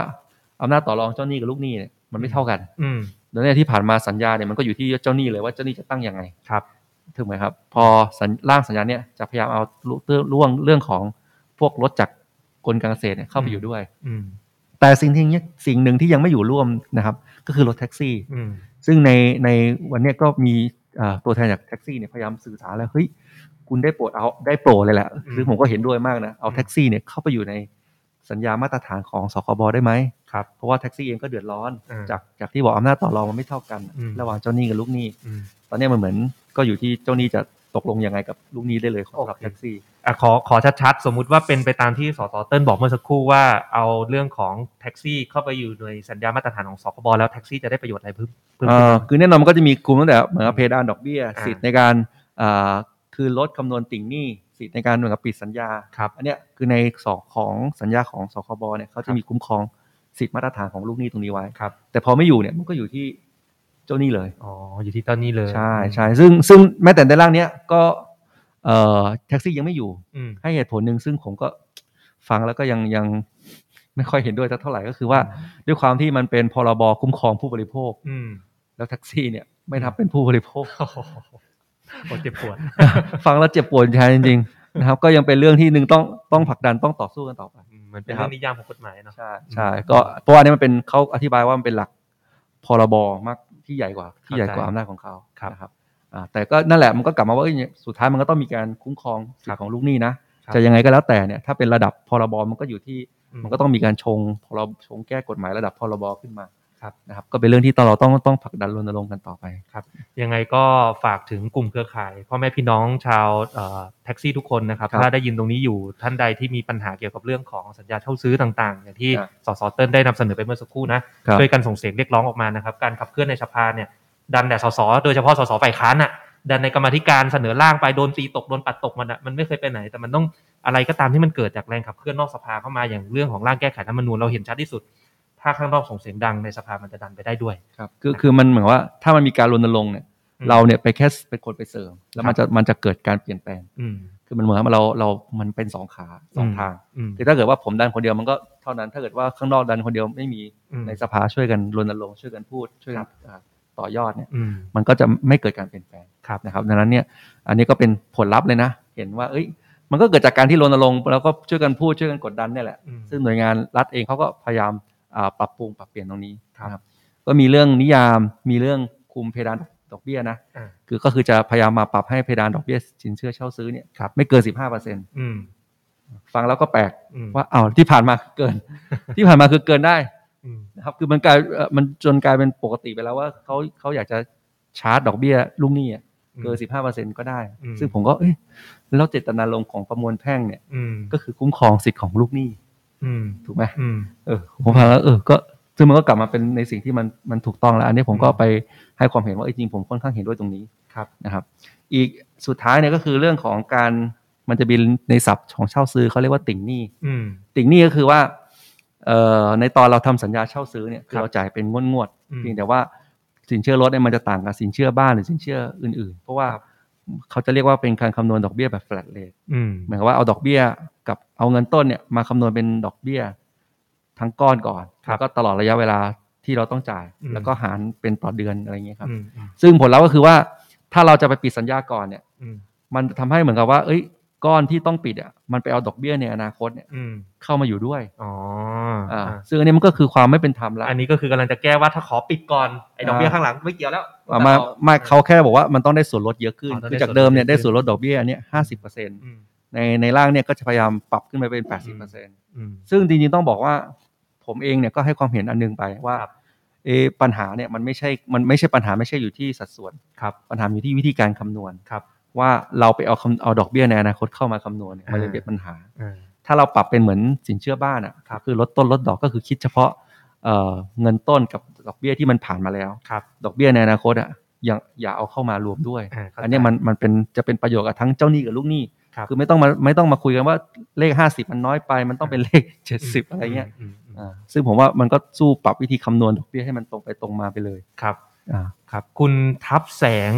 อำนาจต่อรองเจ้าหนี้กับลูกหนี้เนี่ยมันไม่เท่ากัน อืมดังนั้นที่ผ่านมาสัญญาเนี่ยมันก็อยู่ที่เจ้าหนี้เลยว่าเจ้าหนี้จะตั้งยังไงครับถูกไหมครับ พอสัญร่างสัญญาเนี่ยจะพยายามเอาเรื่องร่วงเรื่องของพวกรถจากรกลการเกษตรเนี่ยเข้าไปอยู่ด้วยอืมแต่สิ่งที่ยังสิ่งหนึ่งที่ยังไม่อยู่ร่วมนะครับ ก็คือรถแท็กซี่อืมซึ่งในในวันเนี้ยก็มีอ่าตัวแทนจากแท็กซี่เนี่ยพยายามสื่อสารแล้วเฮ้ย คุณได้โปรดเอาได้โปรดเลยแหละอืมซึ่งผมก็เห็นด้วยมากนะเอาอืมแท็กซี่เนี่ยเข้าไปอยู่ในสัญญามาตรฐานของสคบได้ไหมครับเพราะว่าแท็กซี่เองก็เดือดร้อนอ่าจากจากที่บอกอำนาจต่อรองมันไม่เท่ากันอืมระหว่างเจ้าหนี้กับลูกหนี้อืมตอนนี้มันเหมือนก็อยู่ที่เจ้าหนี้จะตกลงยังไงกับลูกหนี้ได้เลยสำหรับโอเคแท็กซี่อะขอขอชัดๆ สมมุติว่าเป็นไปตามที่สสเติ้ลบอกเมื่อสักครู่ว่าเอาเรื่องของแท็กซี่เข้าไปอยู่ในสัญญามาตรฐานของสคบแล้วแท็กซี่จะได้ประโยชน์อะไรเพิ่มเพิ่มเอ่ขึ้นอคือแน่นอนมันก็จะมีกลุ่มตั้งแต่เหมือนกับเพดานดอกเบี้ยอ่าสิทธิ์ในการอ่า คือลดคำนวณติ่งหนี้สิทธิ์ในการเหมือนกับปิดสัญญาครับอันเนี้ยคือในสองของสัญญาของสคบเนี่ยเขาจะมีคุ้มครองสิทธิ์มาตรฐานของลูกหนี้ตรงนี้ไว้ครับแต่พอไม่อยู่เนี่ยมันก็อยู่ที่เจ้าหนี้เลยอ๋ออยู่ที่ตอนนี้เลยใช่ใช่ซึ่งซึ่งแม้แต่ในร่างเนี้ยก็เอ่อแท็กซี่ยังไม่อยู่อืมให้เหตุผลหนึ่งซึ่งผมก็ฟังแล้วก็ยังยังไม่ค่อยเห็นด้วยสักเท่าไหร่ก็คือว่าด้วยความที่มันเป็นพรบคุ้มครองผู้บริโภคอืมแล้วแท็กซี่เนี่ยไม่นับเป็นผู้บริโภค โอ้โหโอ้เจ็บปวด ฟังแล้วเจ็บปวดใจจริงๆนะครับ ก็ยังเป็นเรื่องที่หนึ่งต้องต้องผลักดันต้องต่อสู้กันต่อไปอืมมันเป็นเรื่องนิยามของกฎหมายเนาะใช่ใช่ก็เพราะว่าอันนี้มันเป็นเขาอธิบายว่ามันเป็นหลักพรบมากที่ใหญ่กว่าที่ใหญ่กว่าอำนาจของเขาครับนะครับอ่าแต่ก็นั่นแหละมันก็กลับมาว่าเอ้ยเนี่ยสุดท้ายมันก็ต้องมีการคุ้มครองสิทธิ์ของลูกหนี้นะครับจะยังไงก็แล้วแต่เนี่ยถ้าเป็นระดับพรบมันก็อยู่ที่อืมมันก็ต้องมีการชงพรบชงแก้กฎหมายระดับพรบขึ้นมา ครับนะครับก็เป็นเรื่องที่ตอนเราต้องต้องผลักดันรณรงค์กันต่อไปยังไงก็ฝากถึงกลุ่มเครือข่ายพ่อแม่พี่น้องชาวเอ่อแท็กซี่ทุกคนนะครับครับ ถ้าได้ยินตรงนี้อยู่ท่านใดที่มีปัญหาเกี่ยวกับเรื่องของสัญญาเช่าซื้อต่างๆ อย่างที่ครับสสเติ้ลได้นำเสนอไปเมื่อสักครู่นะครับช่วยกันส่งเสียงเรียกร้องออกมานะครับ การขับเคลื่อนในสภาเนี่ยดันแต่สสโดยเฉพาะสสฝ่ายค้านอะดันในกรรมาธิการเสนอร่างไปโดนตีตกโดนปัดตกมันอะมันไม่เคยไปไหน แต่มันต้องอะไรก็ตามที่มันเกิดจากแรงขับเคลื่อนนอกสภาเข้ามาอย่างเรื่องของร่างแก้ไขรัฐธรรมนูญเราเห็นชัดที่สุด ถ้าข้างนอกส่งเสียงดังในสภามันจะดันไปได้ด้วยครับคือคือมันเหมือนว่าถ้ามันมีการรณรงค์เนี่ยอืมเราเนี่ยไปแค่เป็นคนไปเสริม แล้วมันครัจะบมันจะเกิดการเปลี่ยนแปลงอืมคือมันเหมือนว่าเราเรา มันเป็นสองขาสองทางอืมคือถ้าเกิดว่าผมดันคนเดียวมันก็เท่านั้น ถ้าเกิดว่าข้างนอกดันคนเดียวไม่มีอืมในสภาช่วยกันรณรงค์ช่วยกันพูดช่วยกันครับอ่าต่อยอดเนี่ยอืมมันก็จะไม่เกิดการเปลี่ยนแปลงครับนะครับดังนั้นเนี่ย อันนี้ก็เป็นผลลัพธ์เลยนะ เห็นว่า เอ้ย มันก็เกิดจากการที่รณรงค์แล้วก็ช่วยกันพูดช่วยกันกดดันเนี่ยแหละอืมซึ่งหน่วยงานรัฐเองเขาก็พยายามอ่า ปรับปรุงปรับเปลี่ยนตรงนี้ครับนะครับก็มีเรื่องนิยามมีเรื่องคุมเพดานดอกเบี้ยนะอ่าคือก็คือจะพยายามมาปรับให้เพดานดอกเบี้ยสินเชื่อเช่าซื้อเนี่ยไม่เกิน15เปอร์เซ็นต์อืมฟังแล้วก็แปลกอืมว่าอ้าวที่ผ่านมาเกิน ที่ผ่านมาคือเกินได้อืมนะครับคือมันกลายเอ่อมันจนกลายเป็นปกติไปแล้วว่าเขาเขาอยากจะชาร์จดอกเบี้ยลูกหนี้อะเกิน15เปอร์เซ็นต์ก็ได้อืมซึ่งผมก็เอ้ยแล้วเจตนารมณ์ของประมวลแพ่งเนี่ยอืมก็คือคุ้มครองสิทธิ์ของลูกหนี้อืม ถูกไหมอืมเออผมฟังแล้วเออก็ซึ่งมันก็กลับมาเป็นในสิ่งที่มันมันถูกต้องแล้ว อันนี้ผมก็อืมไปให้ความเห็นว่าเอ้ยจริงผมค่อนข้างเห็นด้วยตรงนี้ครับนะครับ อีกสุดท้ายเนี่ยก็คือเรื่องของการมันจะมีในศัพท์ของเช่าซื้อเขาเรียกว่าติ่งหนี้อืมติ่งหนี้ก็คือว่าเอ่อในตอนเราทำสัญญาเช่าซื้อเนี่ยคือครับเราจ่ายเป็นงวดงวดๆอืมเพียงแต่ว่าสินเชื่อรถเนี่ยมันจะต่างกับสินเชื่อบ้านหรือสินเชื่ออื่น ๆ เพราะว่าครับ เขาจะเรียกว่าเป็นการคำนวณดอกเบี้ยแบบ flat rate อืมหมายความว่าเอาดอกเบี้ยกับเอาเงินต้นเนี่ยมาคำนวณเป็นดอกเบี้ยทั้งก้อนก่อนครับแล้วก็ตลอดระยะเวลาที่เราต้องจ่ายอืมแล้วก็หารเป็นต่อเดือนอะไรอย่างเงี้ยครับอืมอืมซึ่งผลลัพธ์ก็คือว่าถ้าเราจะไปปิดสัญญาก่อนเนี่ยอืมมันทำให้เหมือนกับว่า เอ้ย ก้อนที่ต้องปิดอะมันไปเอาดอกเบี้ยในอนาคตเนี่ยอืมเข้ามาอยู่ด้วยอ๋ออ่าอ่าซึ่งอันนี้มันก็คือความไม่เป็นธรรมละอันนี้ก็คือกำลังจะแก้ว่าถ้าขอปิดก่อนไอ้ดอกเบี้ยอ่าข้างหลังไม่เกี่ยวแล้วอ่ามามาเขาแค่บอกว่ามันต้องได้ส่วนลดเยอะขึ้นอ๋อต้องคือได้จากเดิมเนี่ยส่วนลดเยอะได้ส่วนลดดอกเบี้ยเนี่ยห้าสิบเปอร์เซ็นต์อืมในในร่างเนี่ยก็จะพยายามปรับขึ้นไปเป็นแปดสิบเปอร์เซ็นต์อืมซึ่งจริงๆต้องบอกว่า ผมเองเนี่ยก็ให้ความเห็นอันหนึงไปว่าครับเอะปัญหาเนี่ยมันไม่ใช่มันไม่ใช่ปัญหาไม่ใช่อยู่ที่สัดส่วนครับปัญหาอยู่ที่วิธีการคำนวณครับ ว่าเราไปเอาคำเอาดอกเบี้ยในอนาคตเข้ามาคำนวณเนี่ยมันเลยอ่าเป็นปัญหาอ่าถ้าเราปรับเป็นเหมือนสินเชื่อบ้านอะครับคือลดต้นลดดอกก็คือคิดเฉพาะเอ่อเงินต้นกับดอกเบี้ยที่มันผ่านมาแล้วครับดอกเบี้ยในอนาคตอะอย่าอย่าเอาเข้ามารวมด้วยอ่าเข้าใจอันเนี้ยมันมันเป็นจะเป็นประโยชน์กับทั้งเจ้าหนี้กับลูกหนี้ครับคือไม่ต้องมาไม่ต้องมาคุยกันว่าเลขห้าสิบมันน้อยไปมันต้องเป็นเลขเจ็ดสิบอะไรเงี้ยอืมอืมอ่าซึ่งผมว่ามันก็สู้ปรับวิธีคำนวณดอกเบี้ยให้มันตรงไปตรงมาไปเลย ครับ อ่า ครับ คุณทับแสง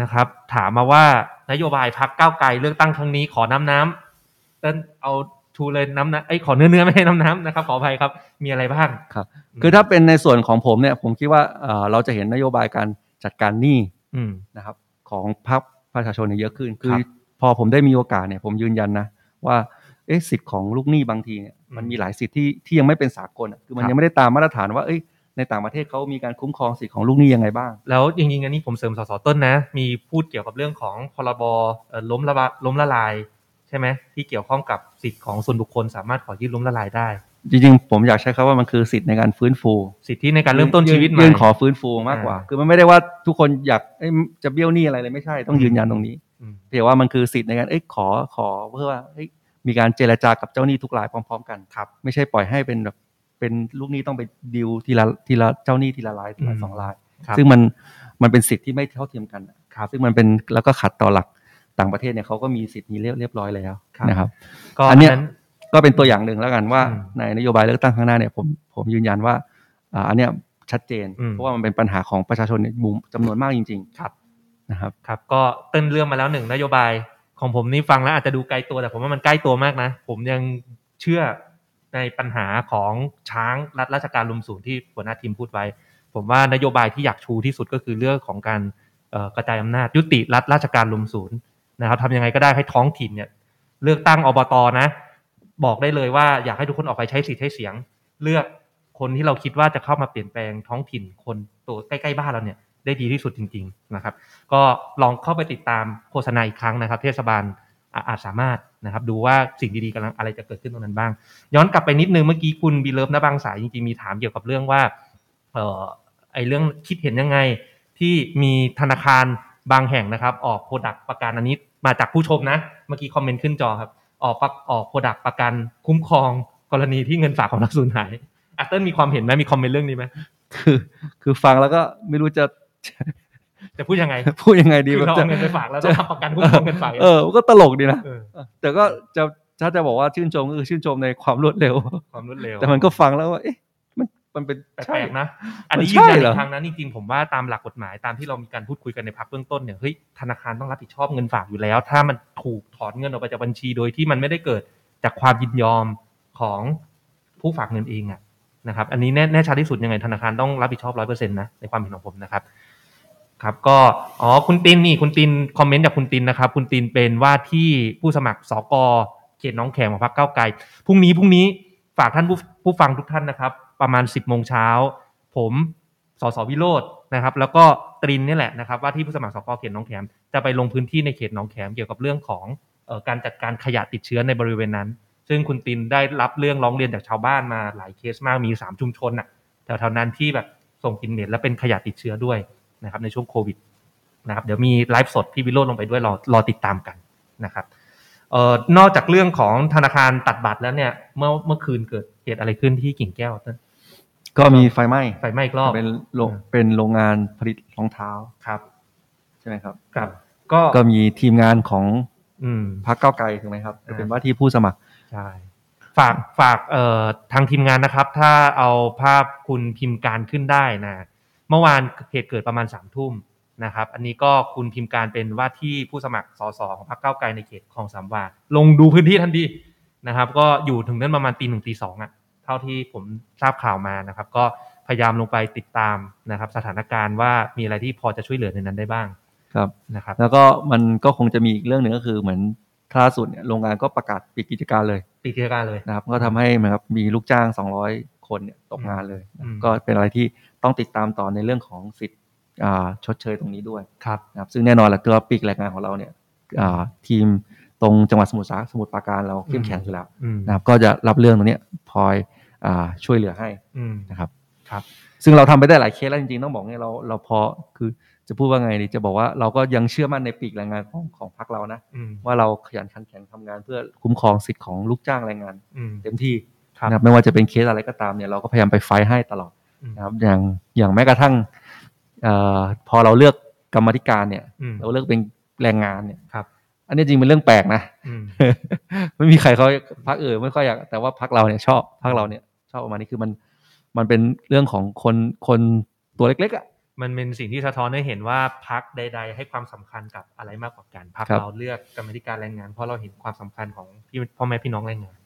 นะครับ ถามมาว่านโยบายพักก้าวไกลเลือกตั้งครั้งนี้ขอน้ำน้ำเต้นเอาชูเลยน้ำนะไอ้ยขอเนื้อเนื้อไม่ให้น้ำน้ำนะครับขออภัยครับมีอะไรบ้างครับ คือถ้าเป็นในส่วนของผมเนี่ย ผมคิดว่าเอ่อเราจะเห็นนโยบายการจัดการหนี้อืมนะครับ ของพรรคประชาชนเนี่ยเยอะขึ้น คือครับพอผมได้มีโอกาสเนี่ย ผมยืนยันนะว่าเอ๊ะสิทธิ์ของลูกหนี้บางทีเนี่ยอืมมันมีหลายสิทธิ์ที่ที่ยังไม่เป็นสากลอะคือมันครับยังไม่ได้ตามมาตรฐานว่าเอ้ย ในต่างประเทศเขามีการคุ้มครองสิทธิ์ของลูกหนี้ยังไงบ้าง แล้วจริงๆอันนี้ผมเสริมสสต้นนะ มีพูดเกี่ยวกับเรื่องของพรบเอ่อล้มละบะล้มละลายใช่ช่ไหมที่เกี่ยวข้องกับสิทธิ์ของส่วนบุคคล สามารถขอยื่นล้มละลายได้ จริงๆ ผมอยากใช้คำว่ามันคือสิทธิ์ในการฟื้นฟู สิทธิในการเริ่มต้นชีวิตใหม่ยื่นขอฟื้นฟูมากกว่าอ่าคือมันไม่ได้ว่าทุกคนอยากเอ้ยจะเบี้ยวหนี้อะไรเลยไม่ใช่ต้องยืนยันตรงนี้อืมเพียงว่ามันคือสิทธิ์ในการเอ้ยขอขอเพื่อว่าเอ้ยมีการเจรจากับเจ้าหนี้ทุกรายพร้อม ๆ กันครับ ไม่ใช่ปล่อยให้เป็นแบบ เป็นลูกหนี้ต้องไปดิวทีละทีละเจ้าหนี้ทีละรายทีละอืมสองรายครับซึ่งมันมันเป็นสิทธิ์ที่ไม่เท่าเทียมกันครับซึ่งมันเป็นแล้วก็ขัดต่อหลักต่างประเทศเนี่ยเขาก็มีสิทธิ์นี้เรียบเรียบร้อยแล้วนะครับก็อัอันนเนี้ยนั้นก็เป็นตัวอย่างหนึ่งแล้วกันว่าอืมในนโยบายเลือกตั้งข้างหน้าเนี่ยผมผมยืนยันว่าอ่าอันเนี้ยชัดเจนอืมเพราะว่ามันเป็นปัญหาของประชาชนในมุมจำนวนมากจริงครับๆนะครับครับ ก็เต้นเรื่องมาแล้วหนึ่งนโยบายของผมนี่ฟังแล้วอาจจะดูไกลตัวแต่ผมว่ามันใกล้ตัวมากนะ ผมยังเชื่อ ในปัญหาของช้างรัฐราชการลุมศูนย์ที่หัวหน้าทีมพูดไว้ ผมว่านโยบายที่อยากชูที่สุดก็คือเรื่องของการกระจายอำนาจยุติรัฐราชการลุมศูนย์นะครับทำยังไงก็ได้ให้ท้องถิ่นเนี่ยเลือกตั้งอบตนะ บอกได้เลยว่าอยากให้ทุกคนออกไปใช้สิทธิ์ใช้เสียง เลือกคนที่เราคิดว่าจะเข้ามาเปลี่ยนแปลงท้องถิ่นคนตัวใกล้ๆบ้านเราเนี่ยได้ดีที่สุดจริง ๆนะครับ ก็ลองเข้าไปติดตามโฆษณาอีกครั้งนะครับ เทศบาลอาจสามารถ นะครับดูว่าสิ่งดีๆกำลังอะไรจะเกิดขึ้นตรงนั้นบ้าง ย้อนกลับไปนิดนึงเมื่อกี้คุณบีเลิฟนะบางสายจริงๆมีถามเกี่ยวกับเรื่องว่าเอ่อไอเรื่องคิดเห็นยังไงที่มีธนาคารบางแห่งนะครับ ออก product ประกันอันนี้มาจากผู้ชมนะ เมื่อกี้คอมเมนต์ขึ้นจอครับ ออกประออก product ประกันคุ้มครองกรณีที่เงินฝากของเราสูญหายอัตเติ้ลมีความเห็นไหมมีคอมเมนต์เรื่องนี้ไหมคือ คือฟังแล้วก็ไม่รู้จะ จะพูดยังไง พูดยังไงดีคือแบบเราจะเอาเงินไปฝากแล้วต้องทำประกันคุ้มครองเงินฝากเออก็ตลกดีนะเออแต่ก็จะถ้าจะบอกว่าชื่นชมก็คือชื่นชมในความรวดเร็ว ความรวดเร็ว แต่มันก็ฟังแล้วว่าเอ๊ะมันมันเป็นแปใช่ลกๆนะ อันนี้มันยืใช่นยันเหรอีอกครั้งนะจริงๆผมว่าตามหลักกฎหมายตามที่เรามีการพูดคุยกันในพักเบื้องต้นเนี่ยเฮ้ยธนาคารต้องรับผิดชอบเงินฝากอยู่แล้ว ถ้ามันถูกถอนเงินออกไปจากบัญชีโดยที่มันไม่ได้เกิดจากความยินยอมของผู้ฝากเงินเองอะนะครับ อันนี้แน่แน่ชัดที่สุดยังไงธนาคารต้องรับผิดชอบร้อยเปอร์เซ็นต์นะในความเห็นของผมนะครับ ครับก็อ๋อคุณตินนี่คุณตินคอมเมนต์จากคุณตินนะครับ คุณตินเป็นว่าที่ผู้สมัครสกเขตน้องแขมของพรรคก้าไกลพรุ่งนี้พรุ่งนี้ฝากท่านผู้ผู้ฟังทุกท่านนะครับ ประมาณ 10บโมงเช้าผมสสวิโรจน์นะครับ แล้วก็ตรินนี่แหละนะครับ ว่าที่ผู้สมัครสกเขตน้องแขมจะไปลงพื้นที่ในเขตน้องแขมเกี่ยวกับเรื่องของการจัดการขยะติดเชื้อในบริเวณนั้น ซึ่งคุณตินได้รับเรื่องร้องเรียนจากชาวบ้านมาหลายเคสมากมีสามชุมชนน่ะแถวๆนั้นที่แบบส่งกลิ่นเหม็นและเป็นขยะติดเชื้อด้วย นะครับในช่วงโควิดนะครับเดี๋ยวมีไลฟ์สดพี่วิโรจน์ลงไปด้วยรอรอติดตามกันนะครับเอ่อนอกจากเรื่องของธนาคารตัดบัตรแล้วเนี่ย เมื่อเมื่อคืนเกิดเหตุอะไรขึ้นที่กิ่งแก้วเต้นก็มีไฟไหม้ไฟไหม้อีกรอบเป็นโรงอืมเป็นโรงงานผลิตรองเท้าครับ ใช่ไหมครับครับ ก็ก็มีทีมงานของอืมพรรคก้าวไกลถูกไหมครับอ่าเป็นว่าที่ผู้สมัครใช่ฝากฝากเอ่อทางทีมงานนะครับ ถ้าเอาภาพคุณพิมพ์การขึ้นได้นะ เมื่อวานเหตุเกิดประมาณสามทุ่มนะครับ อันนี้ก็คุณพิมพ์การเป็นว่าที่ผู้สมัครสสของพรรคก้าวไกลในเขตคลองสามวาลงดูพื้นที่ทันทีนะครับ ก็อยู่ถึงนั้นประมาณตีหนึ่งตีสองอะเท่าที่ผมทราบข่าวมานะครับ ก็พยายามลงไปติดตามนะครับ สถานการณ์ว่ามีอะไรที่พอจะช่วยเหลือในนั้นได้บ้างครับนะครับ แล้วก็มันก็คงจะมีอีกเรื่องหนึ่งก็คือเหมือนล่าสุดเนี่ยโรงงานก็ประกาศปิดกิจการเลยปิดกิจการเลยนะครับ ก็ทำให้เหมือนกับมีลูกจ้าง 200 คนเนี่ยตกงานเลยอืมก็เป็นอะไรที่ต้องติดตามต่อในเรื่องของสิทธิ์อ่าชดเชยตรงนี้ด้วยครับนะครับซึ่งแน่นอนแหละตัวปีกแรงงานของเราเนี่ยอ่าทีมตรงจังหวัดสมุทรสาสมุทรปราการเราเข้มแข็งอยู่แล้วอืมนะครับก็จะรับเรื่องตรงเนี้ยพลอยอ่าช่วยเหลือให้อืมนะครับครับ ซึ่งเราทำไปได้หลายเคสแล้วจริงๆต้องบอกเนี่ยเราเราพอคือจะพูดว่าไงดีจะบอกว่าเราก็ยังเชื่อมั่นในปีกแรงงานของของพรรคเรานะอืมว่าเราขยันขันแข็งทำงานเพื่อคุ้มครองสิทธิ์ของลูกจ้างแรงงานอืมเต็มที่ครับ นะครับไม่ว่าจะเป็นเคสอะไรก็ตามเนี่ยเราก็พยายามไปไฟท์ให้ตลอดอืมนะครับ อย่างอย่างแม้กระทั่งเอ่อพอเราเลือกกรรมาธิการเนี่ยอืมเราเลือกเป็นแรงงานเนี่ยครับ อันนี้จริงเป็นเรื่องแปลกนะอืมไม่มีใครเขาพักเออไม่ค่อยอยากแต่ว่าพักเราเนี่ยชอบพักเราเนี่ย ชอบประมาณนี้คือมันมันเป็นเรื่องของคนคนตัวเล็กๆอะมันเป็นสิ่งที่สะท้อนให้เห็นว่าพักใด ๆ ให้ความสำคัญกับอะไรมากกว่ากันพักครับเราเลือกกรรมธิการแรงงาน เพราะเราเห็นความสำคัญของพี่พ่อแม่พี่น้องแรงงาน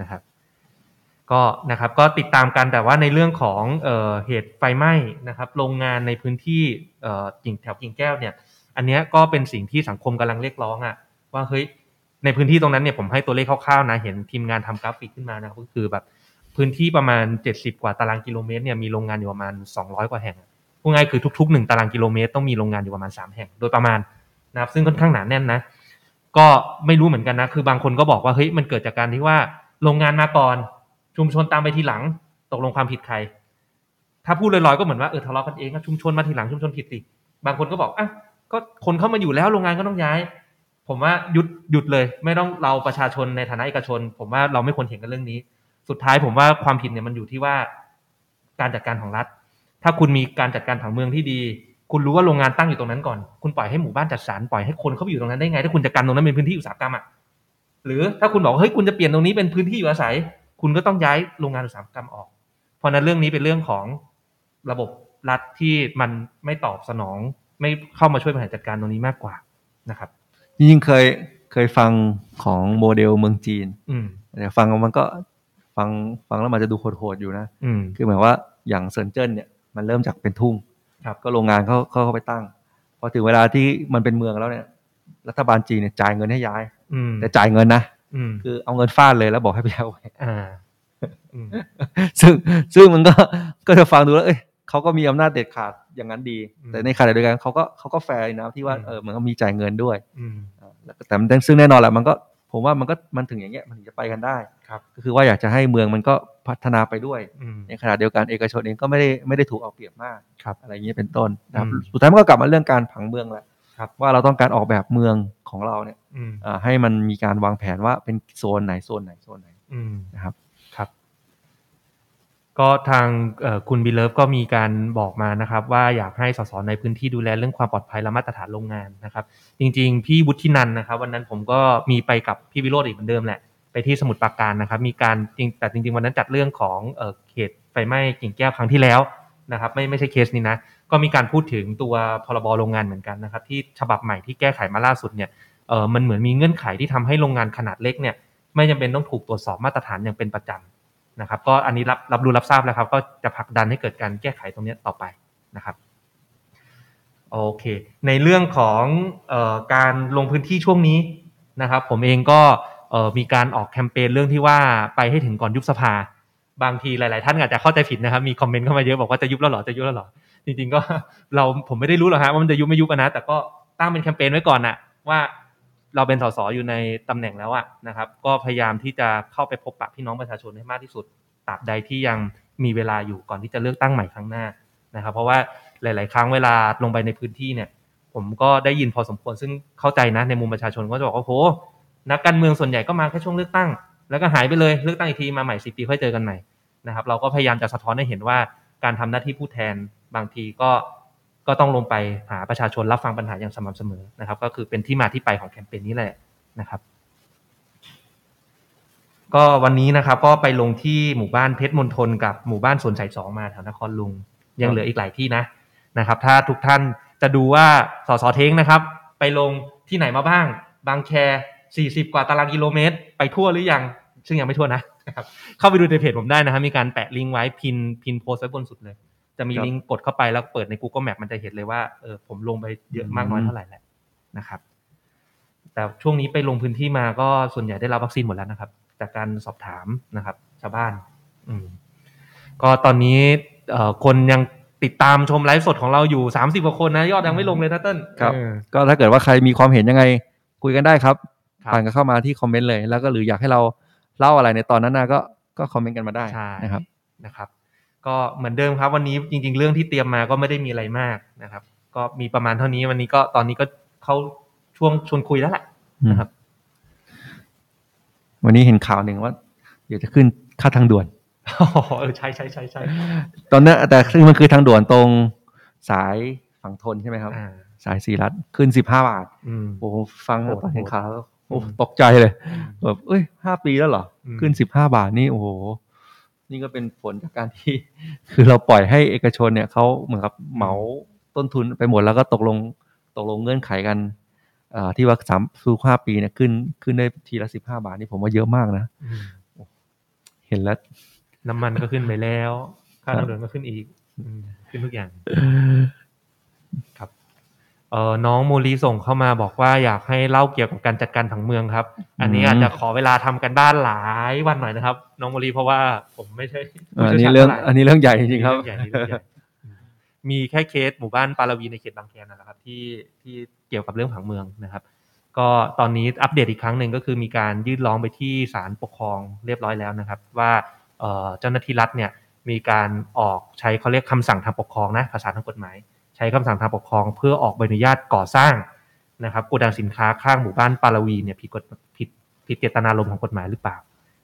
นะครับ ก็นะครับก็ติดตามกันแต่ว่าในเรื่องของเออเหตุไฟไหม้นะครับโรงงานในพื้นที่กิ่งแถวกิ่งแก้วเนี่ยอันนี้ก็เป็นสิ่งที่สังคมกำลังเรียกร้องอะว่าเฮ้ยในพื้นที่ตรงนั้นเนี่ยผมให้ตัวเลขคร่าวๆนะเห็นทีมงานทำกราฟิกขึ้นมานะก็คือแบบพื้นที่ประมาณ 70 กว่าตารางกิโลเมตรเนี่ยมีโรงงานอยู่ประมาณ 200 กว่าแห่งพูดง่ายคือทุกๆ 1 ตารางกิโลเมตรต้องมีโรงงานอยู่ประมาณ 3 แห่งโดยประมาณนะครับซึ่งค่อนข้างหนาแน่นนะก็ไม่รู้เหมือนกันนะคือบางคนก็บอกว่าเฮ้ยมันเกิดจากการที่ว่าโรงงานมาก่อน ชุมชนตามไปทีหลัง ตกลงความผิดใคร ถ้าพูดลอยๆก็เหมือนว่าเออทะเลาะกันเองชุมชนมาทีหลังชุมชนผิดสิบางคนก็บอกอะก็คนเข้ามาอยู่แล้วโรงงานก็ต้องย้าย ผมว่าหยุดหยุดเลย ไม่ต้องเราประชาชนในฐานะเอกชน ผมว่าเราไม่ควรเถียงกันเรื่องนี้ สุดท้ายผมว่าความผิดเนี่ยมันอยู่ที่ว่าการจัดการของรัฐ ถ้าคุณมีการจัดการผังเมืองที่ดี คุณรู้ว่าโรงงานตั้งอยู่ตรงนั้นก่อน คุณปล่อยให้หมู่บ้านจัดสรรปล่อยให้คนเข้าไปอยู่ตรงนั้นได้ไง ถ้าคุณจะกันตรงนั้นเป็นพื้นที่อุตสาหกรรมอะหรือถ้าคุณบอกเฮ้ยคุณจะเปลี่ยนตรงนี้เป็นพื้นที่อยู่อาศัย คุณก็ต้องย้ายโรงงานอุตสาหกรรมออก เพราะฉะนั้นเรื่องนี้เป็นเรื่องของระบบรัฐที่มันไม่ตอบสนอง ไม่เข้ามาช่วยบริหารจัดการตรงนี้มากกว่านะครับจริงๆเคยเคยฟังของโมเดลเมืองจีนอืมแต่ฟังมันก็ฟังฟังแล้วมันจะดูโหดๆอยู่นะอืมคือหมายว่าอย่างเซินเจิ้นเนี่ยมันเริ่มจากเป็นทุ่งครับก็โรงงานเขาเขาเข้าไปตั้งพอถึงเวลาที่มันเป็นเมืองแล้วเนี่ย รัฐบาลจีนเนี่ยจ่ายเงินให้ย้ายอืมแต่จ่ายเงินนะอืม คือเอาเงินฟาดเลยแล้วบอกให้ไปย้ายไว้อ่าอืมซึ่งซึ่งมันก็ก็จะฟังดูแล้ว เอ้ยเขาก็มีอำนาจเด็ดขาดอย่างนั้นดีอืมแต่ในขณะเดียวกันเขาก็เขาก็แฟร์นะที่ว่าอืมเออมันก็มีจ่ายเงินด้วยอืมอ่าแล้วแต่มันซึ่งแน่นอนแหละมันก็ผมว่ามันก็มันถึงอย่างเงี้ยมันถึงจะไปกันได้ครับก็คือว่าอยากจะให้เมืองมันก็พัฒนาไปด้วยอืมในขณะเดียวกันเอกชนเองก็ไม่ได้ไม่ได้ถูกเอาเปรียบมากครับอะไรอย่างเงี้ยเป็นต้นนะครับอืมสุดท้ายมันก็กลับมาเรื่องการผังเมืองแหละครับว่าเราต้องการออกแบบเมืองของเราเนี่ยอืมอ่าให้มันมีการวางแผนว่าเป็นโซนไหนโซนไหนโซนไหนอืมนะครับครับ ก็ทางเอ่อคุณบีเลิฟก็มีการบอกมานะครับ ว่าอยากให้สสในพื้นที่ดูแลเรื่องความปลอดภัยและมาตรฐานโรงงานนะครับ จริง ๆ พี่วุฒินันท์นะครับ วันนั้นผมก็มีไปกับพี่วิโรจน์อีกเหมือนเดิมแหละไปที่สมุทรปราการนะครับ มีการจริงแต่จริง ๆ วันนั้นจัดเรื่องของเอ่อเขตไฟไหม้กิ่งแก้วครั้งที่แล้วนะครับ ไม่ไม่ใช่เคสนี้นะก็มีการพูดถึงตัวพรบโรงงานเหมือนกันนะครับ ที่ฉบับใหม่ที่แก้ไขมาล่าสุดเนี่ย เออมันเหมือนมีเงื่อนไขที่ทำให้โรงงานขนาดเล็กเนี่ยไม่จำเป็นต้องถูกตรวจสอบมาตรฐานอย่างเป็นประจำนะครับก็อันนี้รับรับรู้รับทราบแล้วครับ ก็จะผลักดันให้เกิดการแก้ไขตรงนี้ต่อไปนะครับโอเค ในเรื่องของออการลงพื้นที่ช่วงนี้นะครับ ผมเองก็มีการออกแคมเปญเรื่องที่ว่าไปให้ถึงก่อนยุบสภา บางทีหลาย ๆ ท่านอาจจะเข้าใจผิดนะครับ มีคอมเมนต์เข้ามาเยอะบอกว่าจะยุบแล้วหรอจะยุบแล้วหรอจริง ๆ ก็เราผมไม่ได้รู้หรอกฮะว่ามันจะยุบไม่ยุบนะแต่ก็ตั้งเป็นแคมเปญไว้ก่อนนะว่า เราเป็นสสอยู่ในตำแหน่งแล้วอะนะครับ ก็พยายามที่จะเข้าไปพบปะพี่น้องประชาชนให้มากที่สุดตราบใดที่ยังมีเวลาอยู่ก่อนที่จะเลือกตั้งใหม่ครั้งหน้านะครับ เพราะว่าหลาย ๆ ครั้งเวลาลงไปในพื้นที่เนี่ย ผมก็ได้ยินพอสมควรซึ่งเข้าใจนะในมุมประชาชนก็จะบอกว่าโหนักการเมืองส่วนใหญ่ก็มาแค่ช่วงเลือกตั้ง แล้วก็หายไปเลยเลือกตั้งอีกทีมาใหม่สิปีค่อยเจอกันใหม่นะครับ เราก็พยายามจะสะท้อนให้เห็นว่าการทำหน้าที่ผู้แทนบางทีก็ ก็ต้องลงไปหาประชาชนรับฟังปัญหาอย่างสม่ำเสมอนะครับ ก็คือเป็นที่มาที่ไปของแคมเปญนี้แหละนะครับก็วันนี้นะครับ ก็ไปลงที่หมู่บ้านเพชรมณฑลกับหมู่บ้านสวนสายสองมาแถวนครลุง ยังเหลืออีกหลายที่นะนะครับ ถ้าทุกท่านจะดูว่าสสเท้งนะครับ ไปลงที่ไหนมาบ้าง บางแค40 กว่าตารางกิโลเมตร ไปทั่วหรือยัง ซึ่งยังไม่ทั่วนะนะครับ เข้าไปดูในเพจผมได้นะครับมีการแปะลิงก์ไว้พินพินโพสต์ไว้บนสุดเลย จะมีครับลิงก์กดเข้าไปแล้วเปิดใน Google Map มันจะเห็นเลยว่าเออผมลงไปเยอะมากน้อยเท่าไหร่แหละนะครับ แต่ช่วงนี้ไปลงพื้นที่มาก็ส่วนใหญ่ได้รับวัคซีนหมดแล้วนะครับ จากการสอบถามนะครับ ชาวบ้าน อืมก็ตอนนี้เอ่อคนยังติดตามชมไลฟ์สดของเราอยู่สามสิบกว่าคนนะ ยอดยังไม่ลงเลยนะเติ้ลครับเออก็ถ้าเกิดว่าใครมีความเห็นยังไง คุยกันได้ครับครับผ่านกันเข้ามาที่คอมเมนต์เลย แล้วก็หรืออยากให้เราเล่าอะไรในตอนนั้นนะก็ก็คอมเมนต์กันมาได้ใช่นะครับนะครับ ก็เหมือนเดิมครับวันนี้จริง ๆ เรื่องที่เตรียมมาก็ไม่ได้มีอะไรมากนะครับ ก็มีประมาณเท่านี้วันนี้ก็ตอนนี้ก็เข้าช่วงชวนคุยแล้วแหละนะครับ วันนี้เห็นข่าวหนึ่งว่าเดี๋ยวจะขึ้นค่าทางด่วนอ๋อเออใช่ใช่ใช่ใช่ตอนนั้นแต่ซึ่งมันคือทางด่วนตรงสายฝั่งทนใช่ไหมครับอ่าสายสีรัฐขึ้นสิบห้าบาทอืมโอ้โหฟังแล้วโหดตอนเห็นข่าวแล้วโอ้อืมตกใจเลยแบบเอ้ยห้าปีแล้วเหรออืมขึ้นสิบห้าบาทนี่โอ้โห นี่ก็เป็นผลจากการที่ คือเราปล่อยให้เอกชนเนี่ยเขาเหมือนกับเหมาต้นทุนไปหมดแล้วก็ตกลงตกลงเงื่อนไขกันอ่าที่ว่าสามสู่ห้าปีเนี่ยขึ้นขึ้นได้ทีละสิบห้าบาทนี่ผมว่าเยอะมากนะอืมเห็นแล้ว น้ำมันก็ขึ้นไปแล้ว ค่าครับทางด่วนก็ขึ้นอีกอืมขึ้นทุกอย่าง ครับ เอ่อน้องโมลีส่งเข้ามาบอกว่าอยากให้เล่าเกี่ยวกับการจัดการผังเมืองครับ อันนี้อืมอาจจะขอเวลาทำกันบ้านหลายวันหน่อยนะครับ น้องโมลีเพราะว่าผมไม่ใช่ผู้อันชี่ยวนี้ชาญเรื่องท่าไหอันนี้เรื่องใหญ่จริงๆครับเรื่องใหญ่นี่เรื่องใหญ่อืมมีแค่เคสหมู่บ้านปาราวีในเขตบางแคนั่นแหละครับ ที่ที่เกี่ยวกับเรื่องผังเมืองนะครับ ก็ตอนนี้อัปเดตอีกครั้งหนึ่งก็คือมีการยื่นร้องไปที่ศาลปกครองเรียบร้อยแล้วนะครับ ว่าเอ่อเจ้าหน้าที่รัฐเนี่ยมีการออกใช้เขาเรียกคำสั่งทางปกครองนะภาษาทางกฎหมาย ใช้คำสั่งทางปกครอง เพื่อออกใบอนุญาตก่อสร้างนะครับโกดังสินค้าข้างหมู่บ้านปาราวีเนี่ยผิดกฎผิดผิดเจตนารมณ์ของกฎหมายหรือเปล่า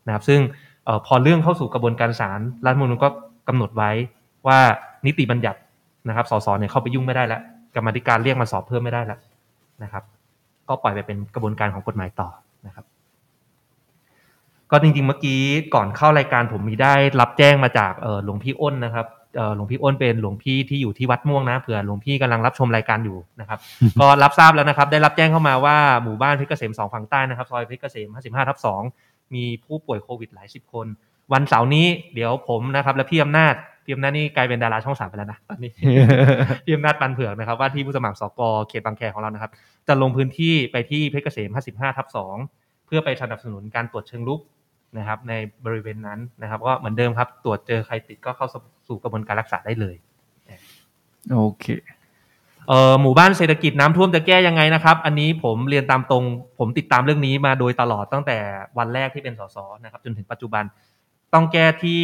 นะครับ ซึ่งออพอเรื่องเข้าสู่กระบวนการศาลรัฐมนูญก็กำหนดไว้ว่านิติบัญญัตินะครับสสเนี่ยเข้าไปยุ่งไม่ได้แล้วกรรมธิการเรียกมาสอบเพิ่มไม่ได้แล้วนะครับ ก็ปล่อยไปเป็นกระบวนการของกฎหมายต่อนะครับ ก็จริงๆเมื่อกี้ก่อนเข้ารายการผมมีได้รับแจ้งมาจากหลวงพี่อ้นนะครับ หลวงพี่อ้นเป็นหลวงพี่ที่อยู่ที่วัดม่วงนะเผื่อหลวงพี่กำลังรับชมรายการอยู่นะครับ ก็รับทราบแล้วนะครับ ได้รับแจ้งเข้ามาว่าหมู่บ้านเพชรเกษมสองฝั่งใต้นะครับซอยเพชรเกษม55ทับ2มีผู้ป่วยโควิดหลายสิบคน วันเสาร์นี้เดี๋ยวผมนะครับและพี่อำนาจพี่อำนาจนี่กลายเป็นดาราช่องสามไปแล้วนะตอนนี้พี่อำนาจปันเผือกนะครับว่าที่ผู้สมัครสกเขตบางแคของเรานะครับ จะลงพื้นที่ไปที่เพชรเกษม55ทับ2เพื่อไปสนับสนุนการตรวจเชิงลุกนะครับในบริเวณนั้นนะครับ ก็เหมือนเดิมครับ ตรวจเจอใครติดก็เข้า สู่กระบวนการรักษาได้เลยโอเคเอ่อหมู่บ้านเศรษฐกิจน้ำท่วมจะแก้ยังไงนะครับ อันนี้ผมเรียนตามตรง ผมติดตามเรื่องนี้มาโดยตลอดตั้งแต่วันแรกที่เป็นสสนะครับ จนถึงปัจจุบันต้องแก้ที่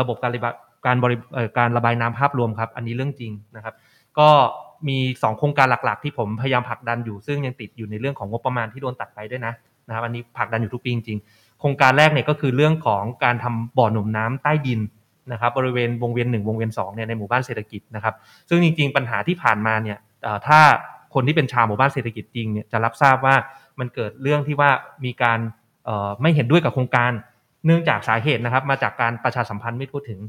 ระบบการระบายการบริเอ่อการระบายน้ำภาพรวมครับ อันนี้เรื่องจริงนะครับ ก็มีสองโครงการหลักๆ ที่ผมพยายามผลักดันอยู่ ซึ่งยังติดอยู่ในเรื่องของงบประมาณที่โดนตัดไปด้วยนะนะครับ อันนี้ผลักดันอยู่ทุกปีจริงๆโครงการแรกเนี่ยก็คือเรื่องของการทำบ่อหนุ่มน้ำใต้ดิน นะครับบริเวณวงเวียนหนึ่งวงเวียนสองเนี่ยในหมู่บ้านเศรษฐกิจนะครับ ซึ่งจริง ๆ ปัญหาที่ผ่านมาเนี่ยถ้าคนที่เป็นชาวหมู่บ้านเศรษฐกิจจริงเนี่ยจะรับทราบว่ามันเกิดเรื่องที่ว่ามีการไม่เห็นด้วยกับโครงการ เนื่องจากสาเหตุนะครับ มาจากการประชาสัมพันธ์ไม่ทั่วถึง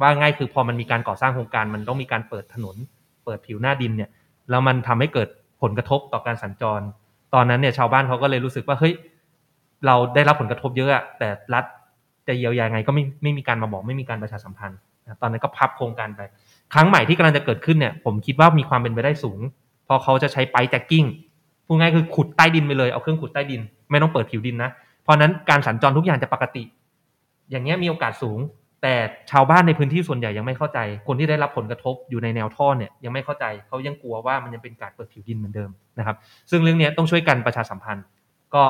ว่าง่ายคือพอมันมีการก่อสร้างโครงการมันต้องมีการเปิดถนน เปิดผิวหน้าดินเนี่ยแล้วมันทำให้เกิดผลกระทบต่อการสัญจร ตอนนั้นเนี่ยชาวบ้านเขาก็เลยรู้สึกว่าเฮ้ยเราได้รับผลกระทบเยอะอะแต่รัฐ จะเยียวยาไงก็ไม่ไม่มีการมาบอกไม่มีการประชาสัมพันธ์นะตอนนั้นก็พับโครงการไป ครั้งใหม่ที่กำลังจะเกิดขึ้นเนี่ย ผมคิดว่ามีความเป็นไปได้สูงพราะเขาจะใช้ไปแจ็คกิ้งพูดง่ายคือขุดใต้ดินไปเลยเอาเครื่องขุดใต้ดิน ไม่ต้องเปิดผิวดินนะเพราะนั้นการสัญจรทุกอย่างจะปกติ อย่างเงี้ยมีโอกาสสูง แต่ชาวบ้านในพื้นที่ส่วนใหญ่ยังไม่เข้าใจ คนที่ได้รับผลกระทบอยู่ในแนวท่อเนี่ยยังไม่เข้าใจเขายังกลัวว่ามันยังเป็นการเปิดผิวดินเหมือนเดิมนะครับ ซึ่งเรื่องนี้ต้องช่วยกันประชาสัมพันธ์ ก็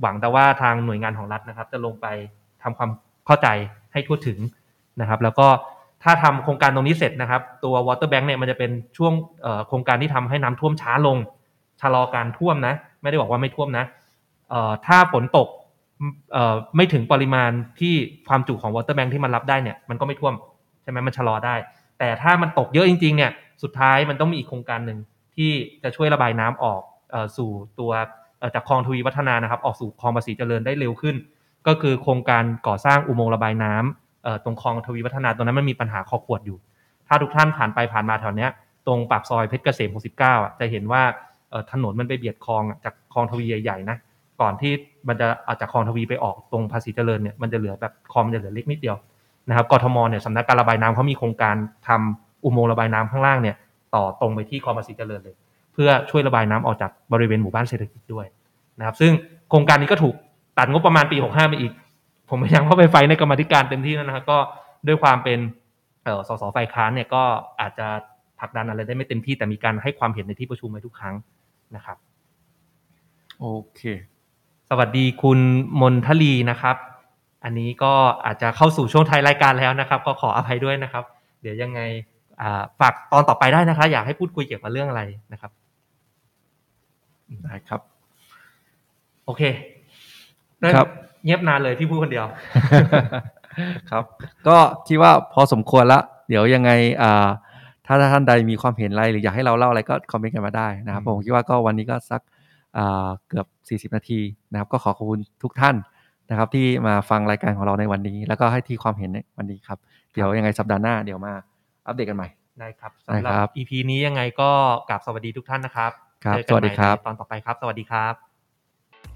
หวังแต่ว่าทางหน่วยงานของรัฐนะครับ จะลงไป ทำความเข้าใจให้ทั่วถึงนะครับ แล้วก็ถ้าทำโครงการตรงนี้เสร็จนะครับ ตัว water bank เนี่ยมันจะเป็นช่วงโครงการที่ทำให้น้ำท่วมช้าลงชะลอการท่วมนะ ไม่ได้บอกว่าไม่ท่วมนะถ้าฝนตกไม่ถึงปริมาณที่ความจุของ water bank ที่มันรับได้เนี่ยมันก็ไม่ท่วมใช่ไหมมันชะลอได้ แต่ถ้ามันตกเยอะจริงๆเนี่ยสุดท้ายมันต้องมีอีกโครงการหนึ่งที่จะช่วยระบายน้ำออกสู่ตัวจากคลองทวีวัฒนานะครับ ออกสู่คลองภาษีเจริญได้เร็วขึ้น ก็คือโครงการก่อสร้างอุโมงค์ระบายน้ำตรงคลองทวีวัฒนาตรงนั้นมันมีปัญหาคอขวดอยู่ ถ้าทุกท่านผ่านไปผ่านมาแถวเนี้ยตรงปากซอยเพชรเกษม 69อะจะเห็นว่าถนนมันไปเบียดคลองจากคลองทวีใหญ่ๆนะก่อนที่มันจะอาจากคลองทวีไปออกตรงภาษีเจริญเนี่ยมันจะเหลือแบบคลองมันจะเหลือเล็กนิดเดียวนะครับกทมเนี่ยสำนักการระบายน้ำเขามีโครงการทำอุโมงค์ระบายน้ำข้างล่างเนี่ยต่อตรงไปที่คลองภาษีเจริญเลย เพื่อช่วยระบายน้ำออกจากบริเวณหมู่บ้านเศรษฐกิจด้วยนะครับซึ่งโครงการนี้ก็ถูก ตัดงบประมาณปี 65 ไปอีก ผมพยายามเข้าไปไฟในกรรมาธิการเต็มที่แล้วนะครับก็ด้วยความเป็นเอ่อสสฝ่ายค้านเนี่ยก็อาจจะผลักดันอะไรได้ไม่เต็มที่แต่มีการให้ความเห็นในที่ประชุมไว้ทุกครั้งนะครับ โอเค สวัสดีคุณมนทลีนะครับ อันนี้ก็อาจจะเข้าสู่ช่วงท้ายรายการแล้วนะครับ ก็ขออภัยด้วยนะครับ เดี๋ยวยังไงอ่าฝากตอนต่อไปได้นะคะอยากให้พูดคุยเกี่ยวกับเรื่องอะไรนะครับได้ครับ โอเค ครับเงียบนานเลยพี่พูดคนเดียว ครับ ก็คิดว่าพอสมควรละเดี๋ยวยังไงอ่าถ้าท่านใดมีความเห็นอะไรหรืออยากให้เราเล่าอะไรก็คอมเมนต์กันมาได้นะครับอืมผมคิดว่าก็วันนี้ก็สักอ่าเกือบ 40 นาทีนะครับ ก็ขอขอบคุณทุกท่านนะครับ ที่มาฟังรายการของเราในวันนี้ แล้วก็ให้ที่ความเห็นในวันนี้ครับ เดี๋ยวยังไงสัปดาห์หน้าเดี๋ยวมาอัปเดตกันใหม่ได้ครับได้สำหรับครับ EP นี้ยังไงก็กราบสวัสดีทุกท่านนะครับครับเจอกันสวัสดีครับใหม่ในตอนต่อไปครับ สวัสดีครับ